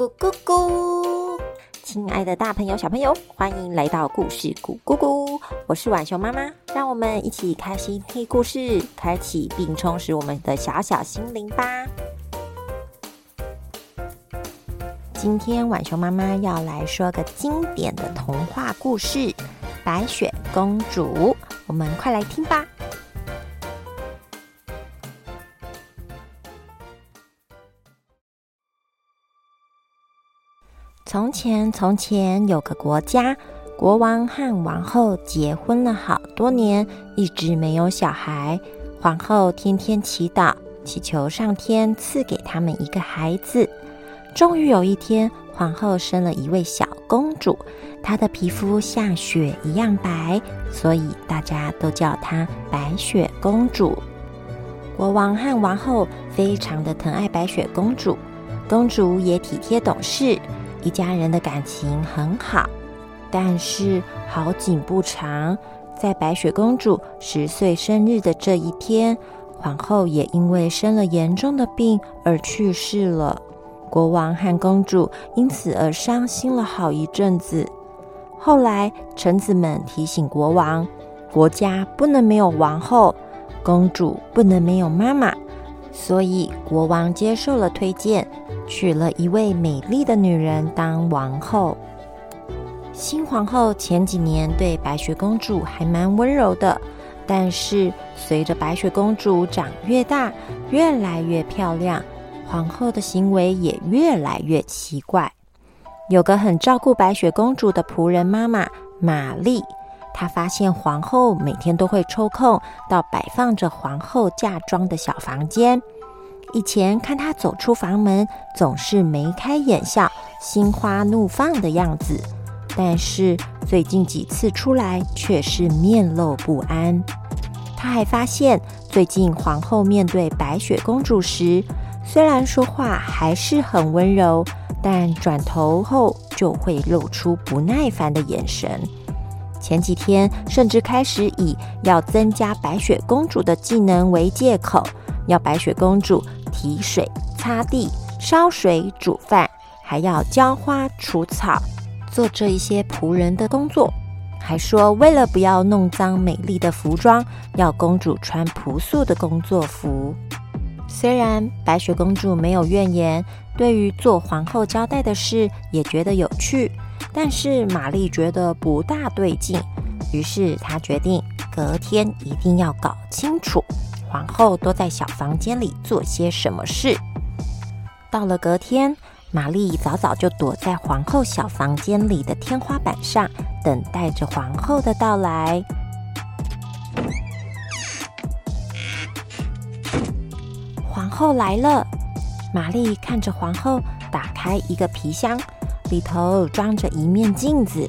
咕咕咕！亲爱的大朋友、小朋友，欢迎来到故事咕咕咕！我是晚熊妈妈，让我们一起开心听故事，开启并充实我们的小小心灵吧。今天晚熊妈妈要来说个经典的童话故事《白雪公主》，我们快来听吧。从前，从前有个国家，国王和王后结婚了好多年，一直没有小孩。皇后天天祈祷，祈求上天赐给他们一个孩子。终于有一天，皇后生了一位小公主，她的皮肤像雪一样白，所以大家都叫她白雪公主。国王和王后非常的疼爱白雪公主，公主也体贴懂事。一家人的感情很好，但是好景不长，在白雪公主十岁生日的这一天，皇后也因为生了严重的病而去世了。国王和公主因此而伤心了好一阵子。后来，臣子们提醒国王，国家不能没有王后，公主不能没有妈妈，所以国王接受了推荐。娶了一位美丽的女人当王后。新皇后前几年对白雪公主还蛮温柔的，但是随着白雪公主长越大，越来越漂亮，皇后的行为也越来越奇怪。有个很照顾白雪公主的仆人妈妈玛丽，她发现皇后每天都会抽空到摆放着皇后嫁妆的小房间。以前看他走出房门，总是眉开眼笑、心花怒放的样子，但是最近几次出来却是面露不安。他还发现，最近皇后面对白雪公主时，虽然说话还是很温柔，但转头后就会露出不耐烦的眼神。前几天甚至开始以要增加白雪公主的技能为借口，要白雪公主。提水、擦地、烧水、煮饭，还要浇花、除草，做这一些仆人的工作。还说，为了不要弄脏美丽的服装，要公主穿朴素的工作服。虽然白雪公主没有怨言，对于做皇后交代的事也觉得有趣，但是玛丽觉得不大对劲，于是她决定隔天一定要搞清楚。皇后都在小房间里做些什么事？到了隔天，玛丽早早就躲在皇后小房间里的天花板上，等待着皇后的到来。皇后来了，玛丽看着皇后打开一个皮箱，里头装着一面镜子。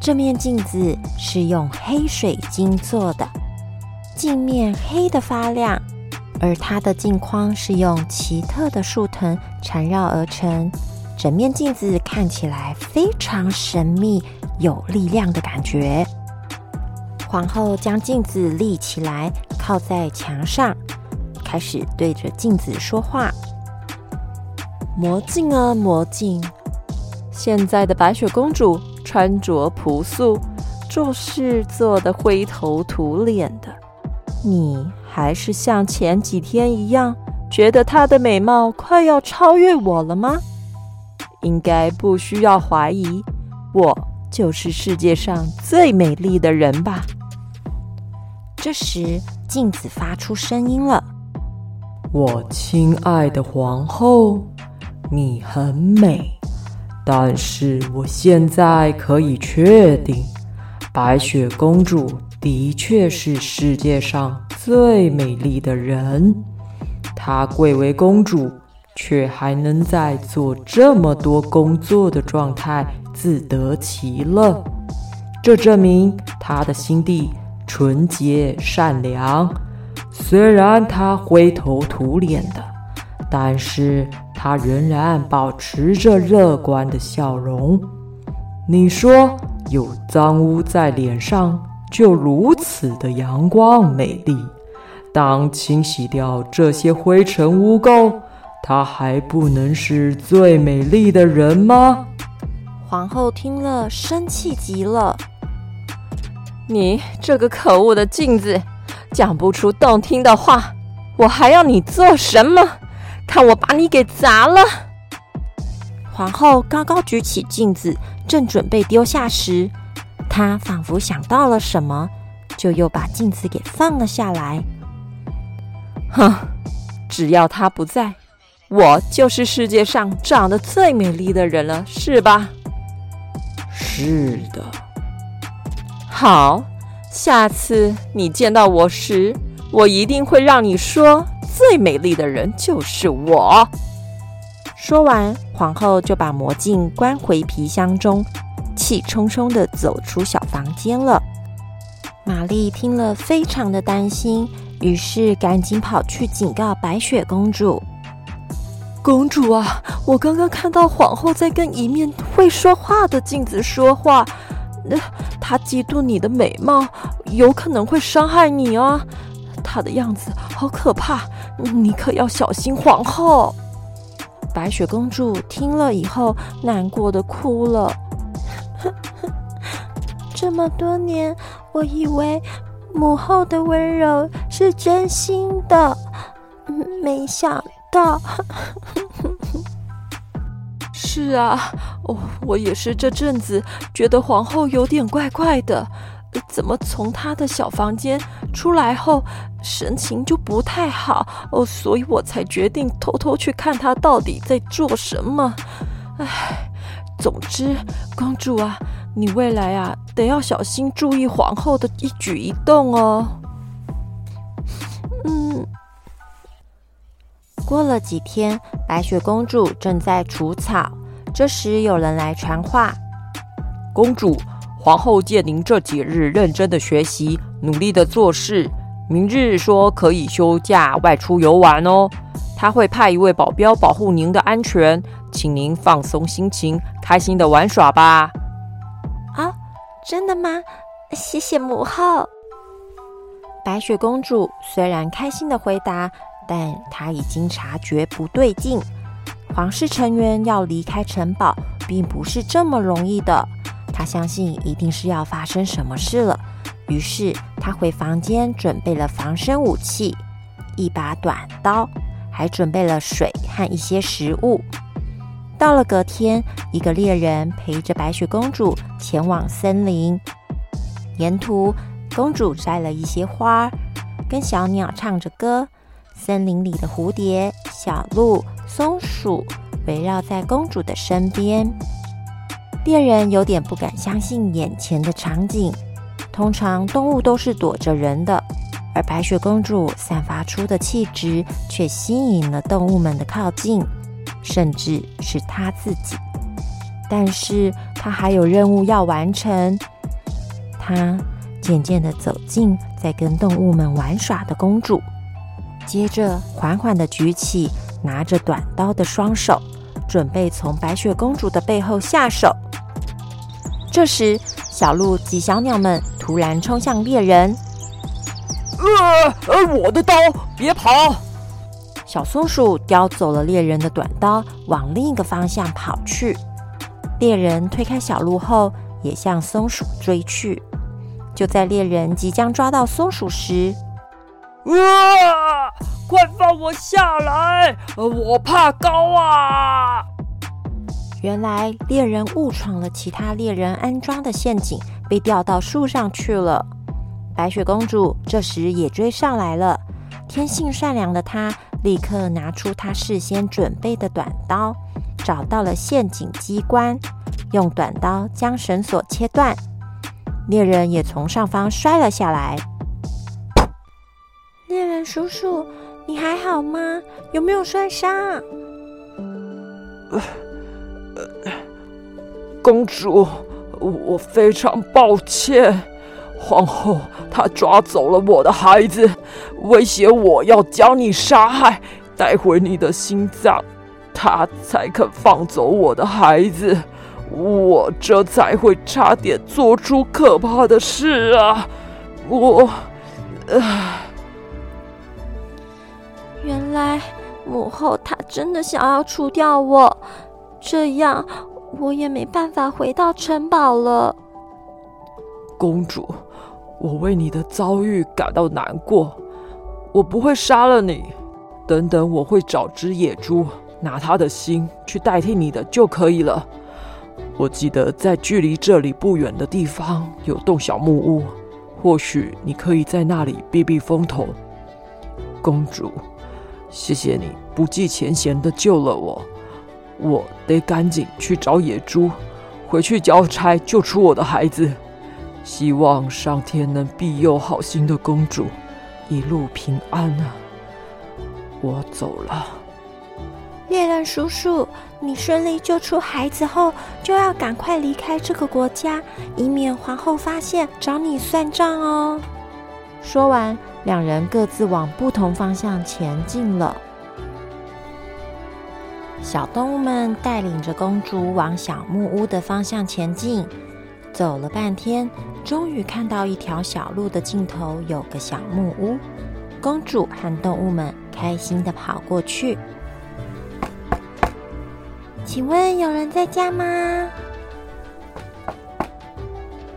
这面镜子是用黑水晶做的。镜面黑的发亮，而它的镜框是用奇特的树藤缠绕而成，整面镜子看起来非常神秘、有力量的感觉。皇后将镜子立起来，靠在墙上，开始对着镜子说话：“魔镜啊，魔镜，现在的白雪公主穿着朴素，做事做的灰头土脸的。”你还是像前几天一样，觉得她的美貌快要超越我了吗？应该不需要怀疑，我就是世界上最美丽的人吧。这时，镜子发出声音了：“我亲爱的皇后，你很美，但是我现在可以确定，白雪公主。”的确是世界上最美丽的人，她贵为公主，却还能在做这么多工作的状态自得其乐，这证明她的心地纯洁善良。虽然她灰头土脸的，但是她仍然保持着乐观的笑容。你说有脏污在脸上？就如此的阳光美丽。当清洗掉这些灰尘污垢，她还不能是最美丽的人吗？皇后听了，生气极了。你这个可恶的镜子，讲不出动听的话，我还要你做什么？看我把你给砸了！皇后高高举起镜子，正准备丢下时，她仿佛想到了什么，就又把镜子给放了下来。哼，只要他不在，我就是世界上长得最美丽的人了，是吧？是的。好，下次你见到我时，我一定会让你说最美丽的人就是我。说完，皇后就把魔镜关回皮箱中，气冲冲的走出小房间了。玛丽听了，非常的担心，于是赶紧跑去警告白雪公主：“公主啊，我刚刚看到皇后在跟一面会说话的镜子说话。”那她嫉妒你的美貌，有可能会伤害你哦。他的样子好可怕，你可要小心皇后。白雪公主听了以后，难过的哭了。这么多年，我以为母后的温柔是真心的，没想到。是啊，哦，我也是这阵子觉得皇后有点怪怪的，怎么从他的小房间出来后神情就不太好哦，所以我才决定偷偷去看他到底在做什么。唉，总之，公主啊，你未来啊得要小心注意皇后的一举一动哦。嗯。过了几天，白雪公主正在除草。这时有人来传话：“公主，皇后见您这几日认真的学习，努力的做事，明日说可以休假外出游玩哦。她会派一位保镖保护您的安全，请您放松心情，开心的玩耍吧。”啊，真的吗？谢谢母后。白雪公主虽然开心的回答，但她已经察觉不对劲。皇室成员要离开城堡，并不是这么容易的。他相信一定是要发生什么事了，于是他回房间准备了防身武器，一把短刀，还准备了水和一些食物。到了隔天，一个猎人陪着白雪公主前往森林。沿途，公主摘了一些花，跟小鸟唱着歌。森林里的蝴蝶、小鹿。松鼠围绕在公主的身边，猎人有点不敢相信眼前的场景。通常动物都是躲着人的，而白雪公主散发出的气质却吸引了动物们的靠近，甚至是她自己。但是她还有任务要完成。她渐渐地走近在跟动物们玩耍的公主，接着缓缓地举起。拿着短刀的双手，准备从白雪公主的背后下手。这时，小鹿及小鸟们突然冲向猎人。呃呃，我的刀，别跑！小松鼠叼走了猎人的短刀，往另一个方向跑去。猎人推开小鹿后，也向松鼠追去。就在猎人即将抓到松鼠时，啊！快放我下来！我怕高啊！原来猎人误闯了其他猎人安装的陷阱，被吊到树上去了。白雪公主这时也追上来了。天性善良的她，立刻拿出她事先准备的短刀，找到了陷阱机关，用短刀将绳索切断。猎人也从上方摔了下来。猎人叔叔。你还好吗？有没有摔伤？公主，我非常抱歉。皇后她抓走了我的孩子，威胁我要将你杀害，带回你的心脏，她才肯放走我的孩子。我这才会差点做出可怕的事啊！我，唉。原来母后她真的想要除掉我，这样我也没办法回到城堡了。公主，我为你的遭遇感到难过。我不会杀了你，等等，我会找只野猪，拿它的心去代替你的就可以了。我记得在距离这里不远的地方有栋小木屋，或许你可以在那里避避风头。公主，谢谢你不计前嫌的救了我。我得赶紧去找野猪，回去交差救出我的孩子。希望上天能庇佑好心的公主，一路平安啊！我走了。猎人叔叔，你顺利救出孩子后，就要赶快离开这个国家，以免皇后发现找你算账哦。说完，两人各自往不同方向前进了。小动物们带领着公主往小木屋的方向前进。走了半天，终于看到一条小路的尽头有个小木屋。公主和动物们开心的跑过去。请问有人在家吗？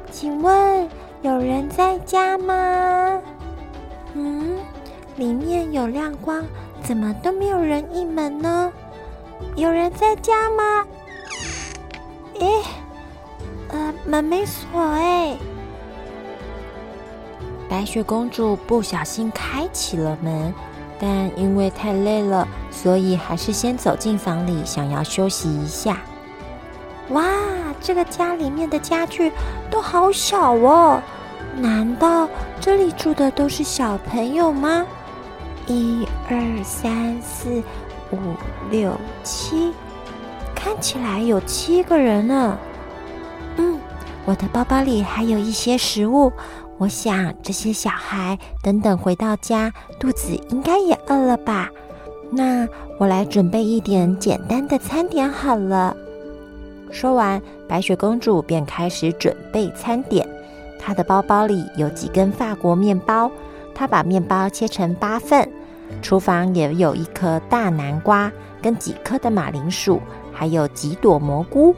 请问有人在家吗？嗯，里面有亮光，怎么都没有人应门呢？有人在家吗？诶。呃，门没锁诶。白雪公主不小心开启了门，但因为太累了，所以还是先走进房里，想要休息一下。哇，这个家里面的家具都好小哦！难道这里住的都是小朋友吗？一二三四五六七，看起来有七个人呢。嗯，我的包包里还有一些食物，我想这些小孩等等回到家，肚子应该也饿了吧？那我来准备一点简单的餐点好了。说完，白雪公主便开始准备餐点。她的包包里有几根法国面包，她把面包切成八份。厨房也有一颗大南瓜，跟几颗的马铃薯，还有几朵蘑菇。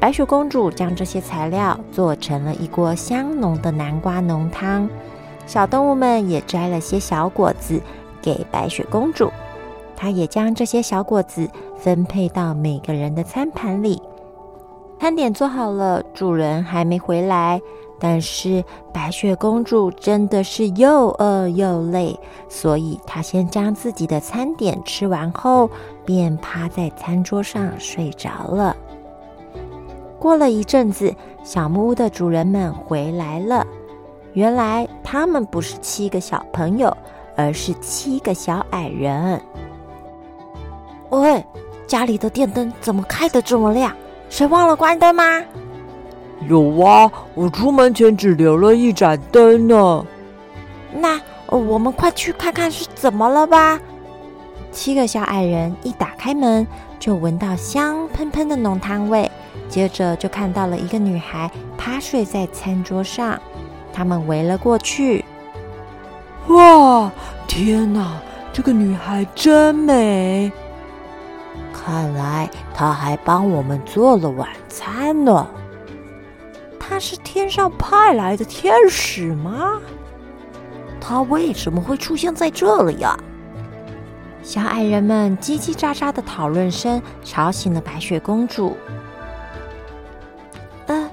白雪公主将这些材料做成了一锅香浓的南瓜浓汤，小动物们也摘了些小果子给白雪公主，她也将这些小果子分配到每个人的餐盘里。餐点做好了，主人还没回来，但是白雪公主真的是又饿又累，所以她先将自己的餐点吃完后，便趴在餐桌上睡着了。过了一阵子，小木屋的主人们回来了。原来他们不是七个小朋友，而是七个小矮人。喂，家里的电灯怎么开得这么亮？谁忘了关灯吗？有啊，我出门前只留了一盏灯呢。那我们快去看看是怎么了吧。七个小矮人一打开门，就闻到香喷喷的浓汤味。接着就看到了一个女孩趴睡在餐桌上，他们围了过去。哇，天哪，这个女孩真美！看来她还帮我们做了晚餐呢。是天上派来的天使吗？他为什么会出现在这里呀？小矮人们叽叽喳喳的讨论声吵醒了白雪公主。呃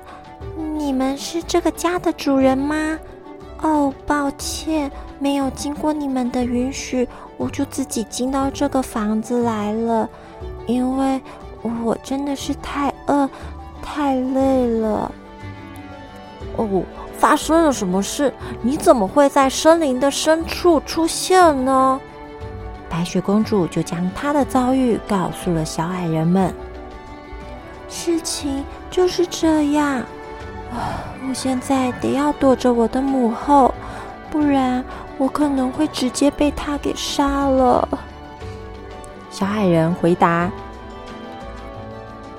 你们是这个家的主人吗？哦，抱歉，没有经过你们的允许，我就自己进到这个房子来了。因为我真的是太饿、太累了。哦，发生了什么事？你怎么会在森林的深处出现呢？白雪公主就将她的遭遇告诉了小矮人们。事情就是这样。我现在得要躲着我的母后，不然我可能会直接被她给杀了。小矮人回答：“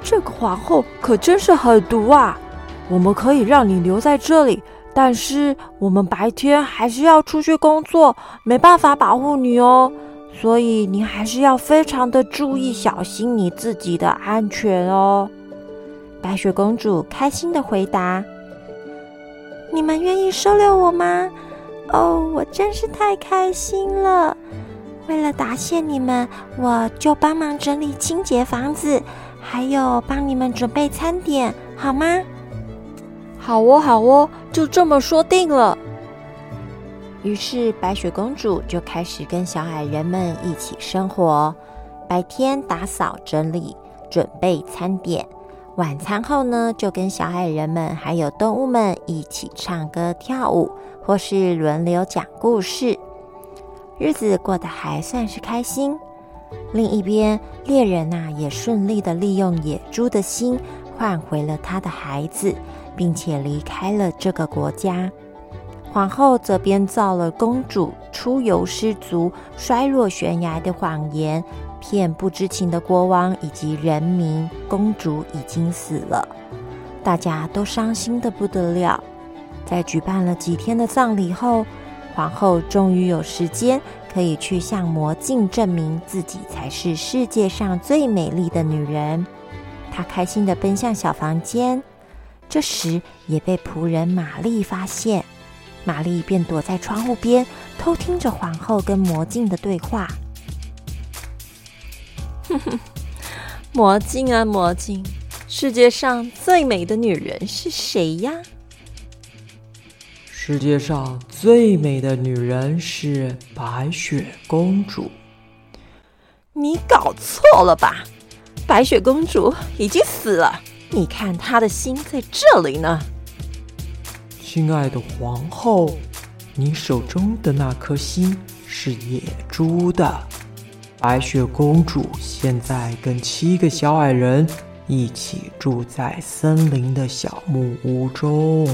这个皇后可真是狠毒啊！我们可以让你留在这里，但是我们白天还是要出去工作，没办法保护你哦。所以你还是要非常的注意，小心你自己的安全哦。”白雪公主开心的回答：“你们愿意收留我吗？哦，我真是太开心了！为了答谢你们，我就帮忙整理清洁房子，还有帮你们准备餐点，好吗？”“好哦，好哦，就这么说定了。”于是白雪公主就开始跟小矮人们一起生活，白天打扫整理，准备餐点。晚餐后呢，就跟小矮人们还有动物们一起唱歌跳舞，或是轮流讲故事，日子过得还算是开心。另一边，猎人呐也顺利的利用野猪的心换回了他的孩子，并且离开了这个国家。皇后则编造了公主出游失足、摔落悬崖的谎言。骗不知情的国王以及人民，公主已经死了，大家都伤心的不得了。在举办了几天的葬礼后，皇后终于有时间可以去向魔镜证明自己才是世界上最美丽的女人。她开心的奔向小房间，这时也被仆人玛丽发现，玛丽便躲在窗户边偷听着皇后跟魔镜的对话。哼哼，魔镜啊魔镜，世界上最美的女人是谁呀？世界上最美的女人是白雪公主。你搞错了吧？白雪公主已经死了，你看他的心在这里呢。亲爱的皇后，你手中的那颗心是野猪的。白雪公主现在跟七个小矮人一起住在森林的小木屋中。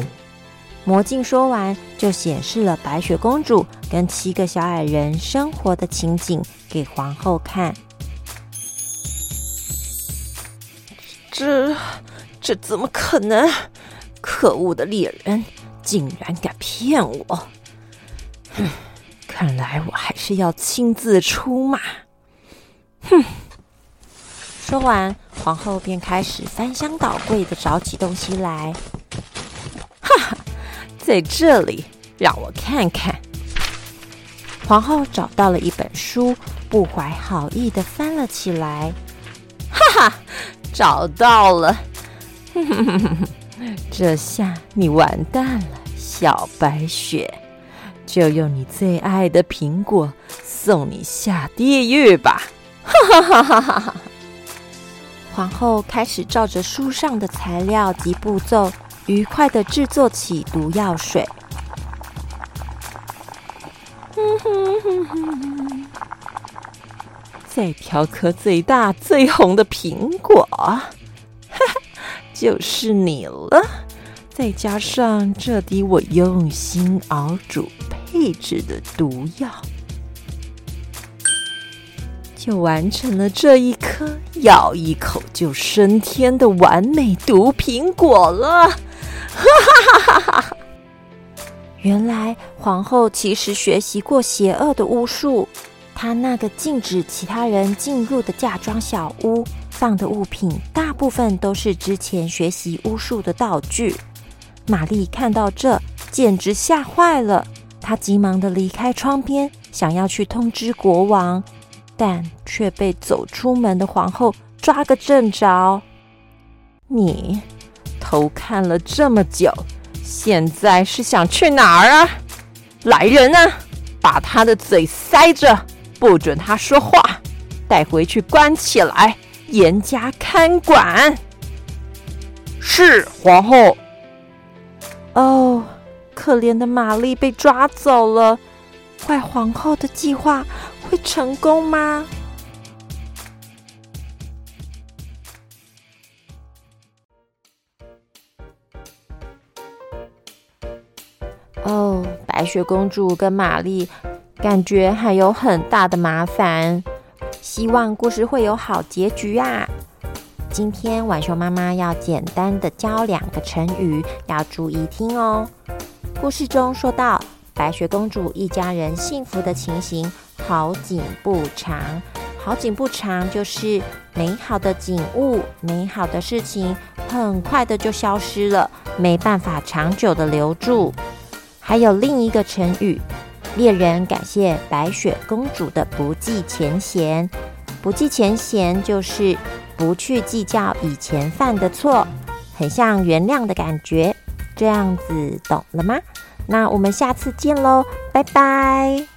魔镜说完，就显示了白雪公主跟七个小矮人生活的情景给皇后看。这这怎么可能？可恶的猎人，竟然敢骗我！哼，看来我还是要亲自出马。哼！说完，皇后便开始翻箱倒柜的找起东西来。哈哈，在这里，让我看看。皇后找到了一本书，不怀好意的翻了起来。哈哈，找到了！这下你完蛋了，小白雪！就用你最爱的苹果送你下地狱吧！哈哈哈哈哈！皇后开始照着书上的材料及步骤，愉快的制作起毒药水。哼哼哼哼再挑颗最大最红的苹果，哈哈，就是你了。再加上这滴我用心熬煮配制的毒药。就完成了这一颗咬一口就升天的完美毒苹果了！哈哈哈哈哈！原来皇后其实学习过邪恶的巫术，他那个禁止其他人进入的嫁妆小屋放的物品，大部分都是之前学习巫术的道具。玛丽看到这，简直吓坏了，她急忙的离开窗边，想要去通知国王。但却被走出门的皇后抓个正着。你偷看了这么久，现在是想去哪儿啊？来人啊，把他的嘴塞着，不准他说话，带回去关起来，严加看管。是皇后。哦，可怜的玛丽被抓走了。坏皇后的计划会成功吗？哦，白雪公主跟玛丽感觉还有很大的麻烦，希望故事会有好结局啊！今天晚熊妈妈要简单的教两个成语，要注意听哦。故事中说到。白雪公主一家人幸福的情形，好景不长。好景不长，就是美好的景物、美好的事情，很快的就消失了，没办法长久的留住。还有另一个成语，猎人感谢白雪公主的不计前嫌。不计前嫌就是不去计较以前犯的错，很像原谅的感觉。这样子懂了吗？那我们下次见喽，拜拜。